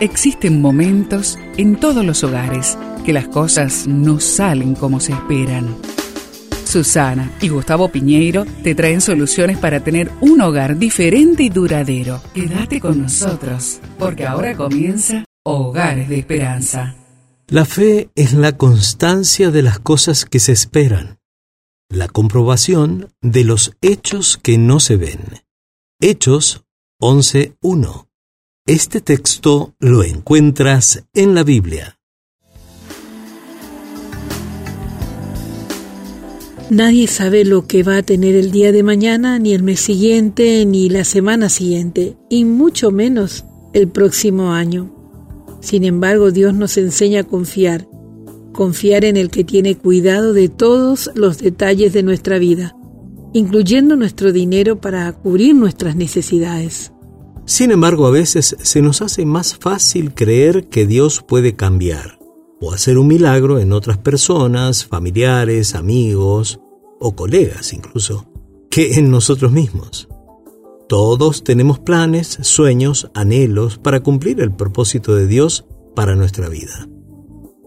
Existen momentos en todos los hogares que las cosas no salen como se esperan. Susana y Gustavo Piñeiro te traen soluciones para tener un hogar diferente y duradero. Quédate con nosotros, porque ahora comienza Hogares de Esperanza. La fe es la constancia de las cosas que se esperan, la comprobación de los hechos que no se ven. Hechos 11.1 este texto lo encuentras en la Biblia. Nadie sabe lo que va a tener el día de mañana, ni el mes siguiente, ni la semana siguiente, y mucho menos el próximo año. Sin embargo, Dios nos enseña a confiar, confiar en el que tiene cuidado de todos los detalles de nuestra vida, incluyendo nuestro dinero para cubrir nuestras necesidades. Sin embargo, a veces se nos hace más fácil creer que Dios puede cambiar o hacer un milagro en otras personas, familiares, amigos o colegas incluso, que en nosotros mismos. Todos tenemos planes, sueños, anhelos para cumplir el propósito de Dios para nuestra vida.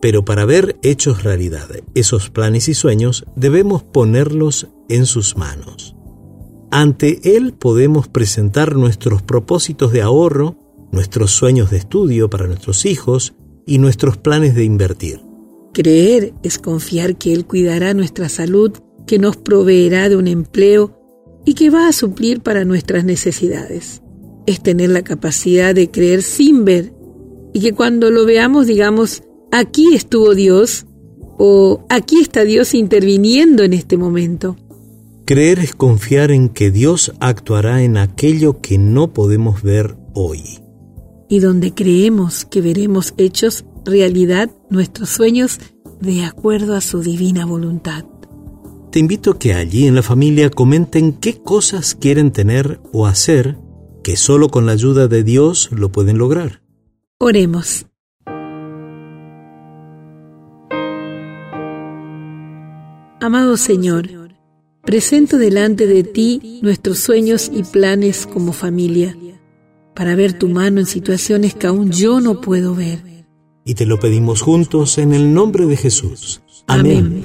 Pero para ver hechos realidad esos planes y sueños debemos ponerlos en sus manos. Ante Él podemos presentar nuestros propósitos de ahorro, nuestros sueños de estudio para nuestros hijos y nuestros planes de invertir. Creer es confiar que Él cuidará nuestra salud, que nos proveerá de un empleo y que va a suplir para nuestras necesidades. Es tener la capacidad de creer sin ver y que cuando lo veamos digamos, aquí estuvo Dios o aquí está Dios interviniendo en este momento. Creer es confiar en que Dios actuará en aquello que no podemos ver hoy. Y donde creemos que veremos hechos realidad nuestros sueños de acuerdo a su divina voluntad. Te invito a que allí en la familia comenten qué cosas quieren tener o hacer que solo con la ayuda de Dios lo pueden lograr. Oremos. Amado Señor, Presento delante de ti nuestros sueños y planes como familia, para ver tu mano en situaciones que aún yo no puedo ver. Y te lo pedimos juntos en el nombre de Jesús. Amén.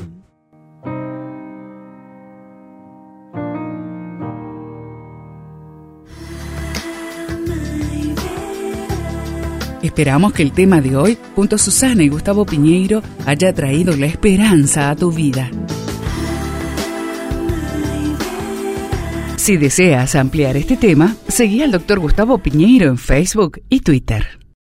Esperamos que el tema de hoy, junto a Susana y Gustavo Piñeiro, haya traído la esperanza a tu vida. Si deseas ampliar este tema, seguí al Dr. Gustavo Piñeiro en Facebook y Twitter.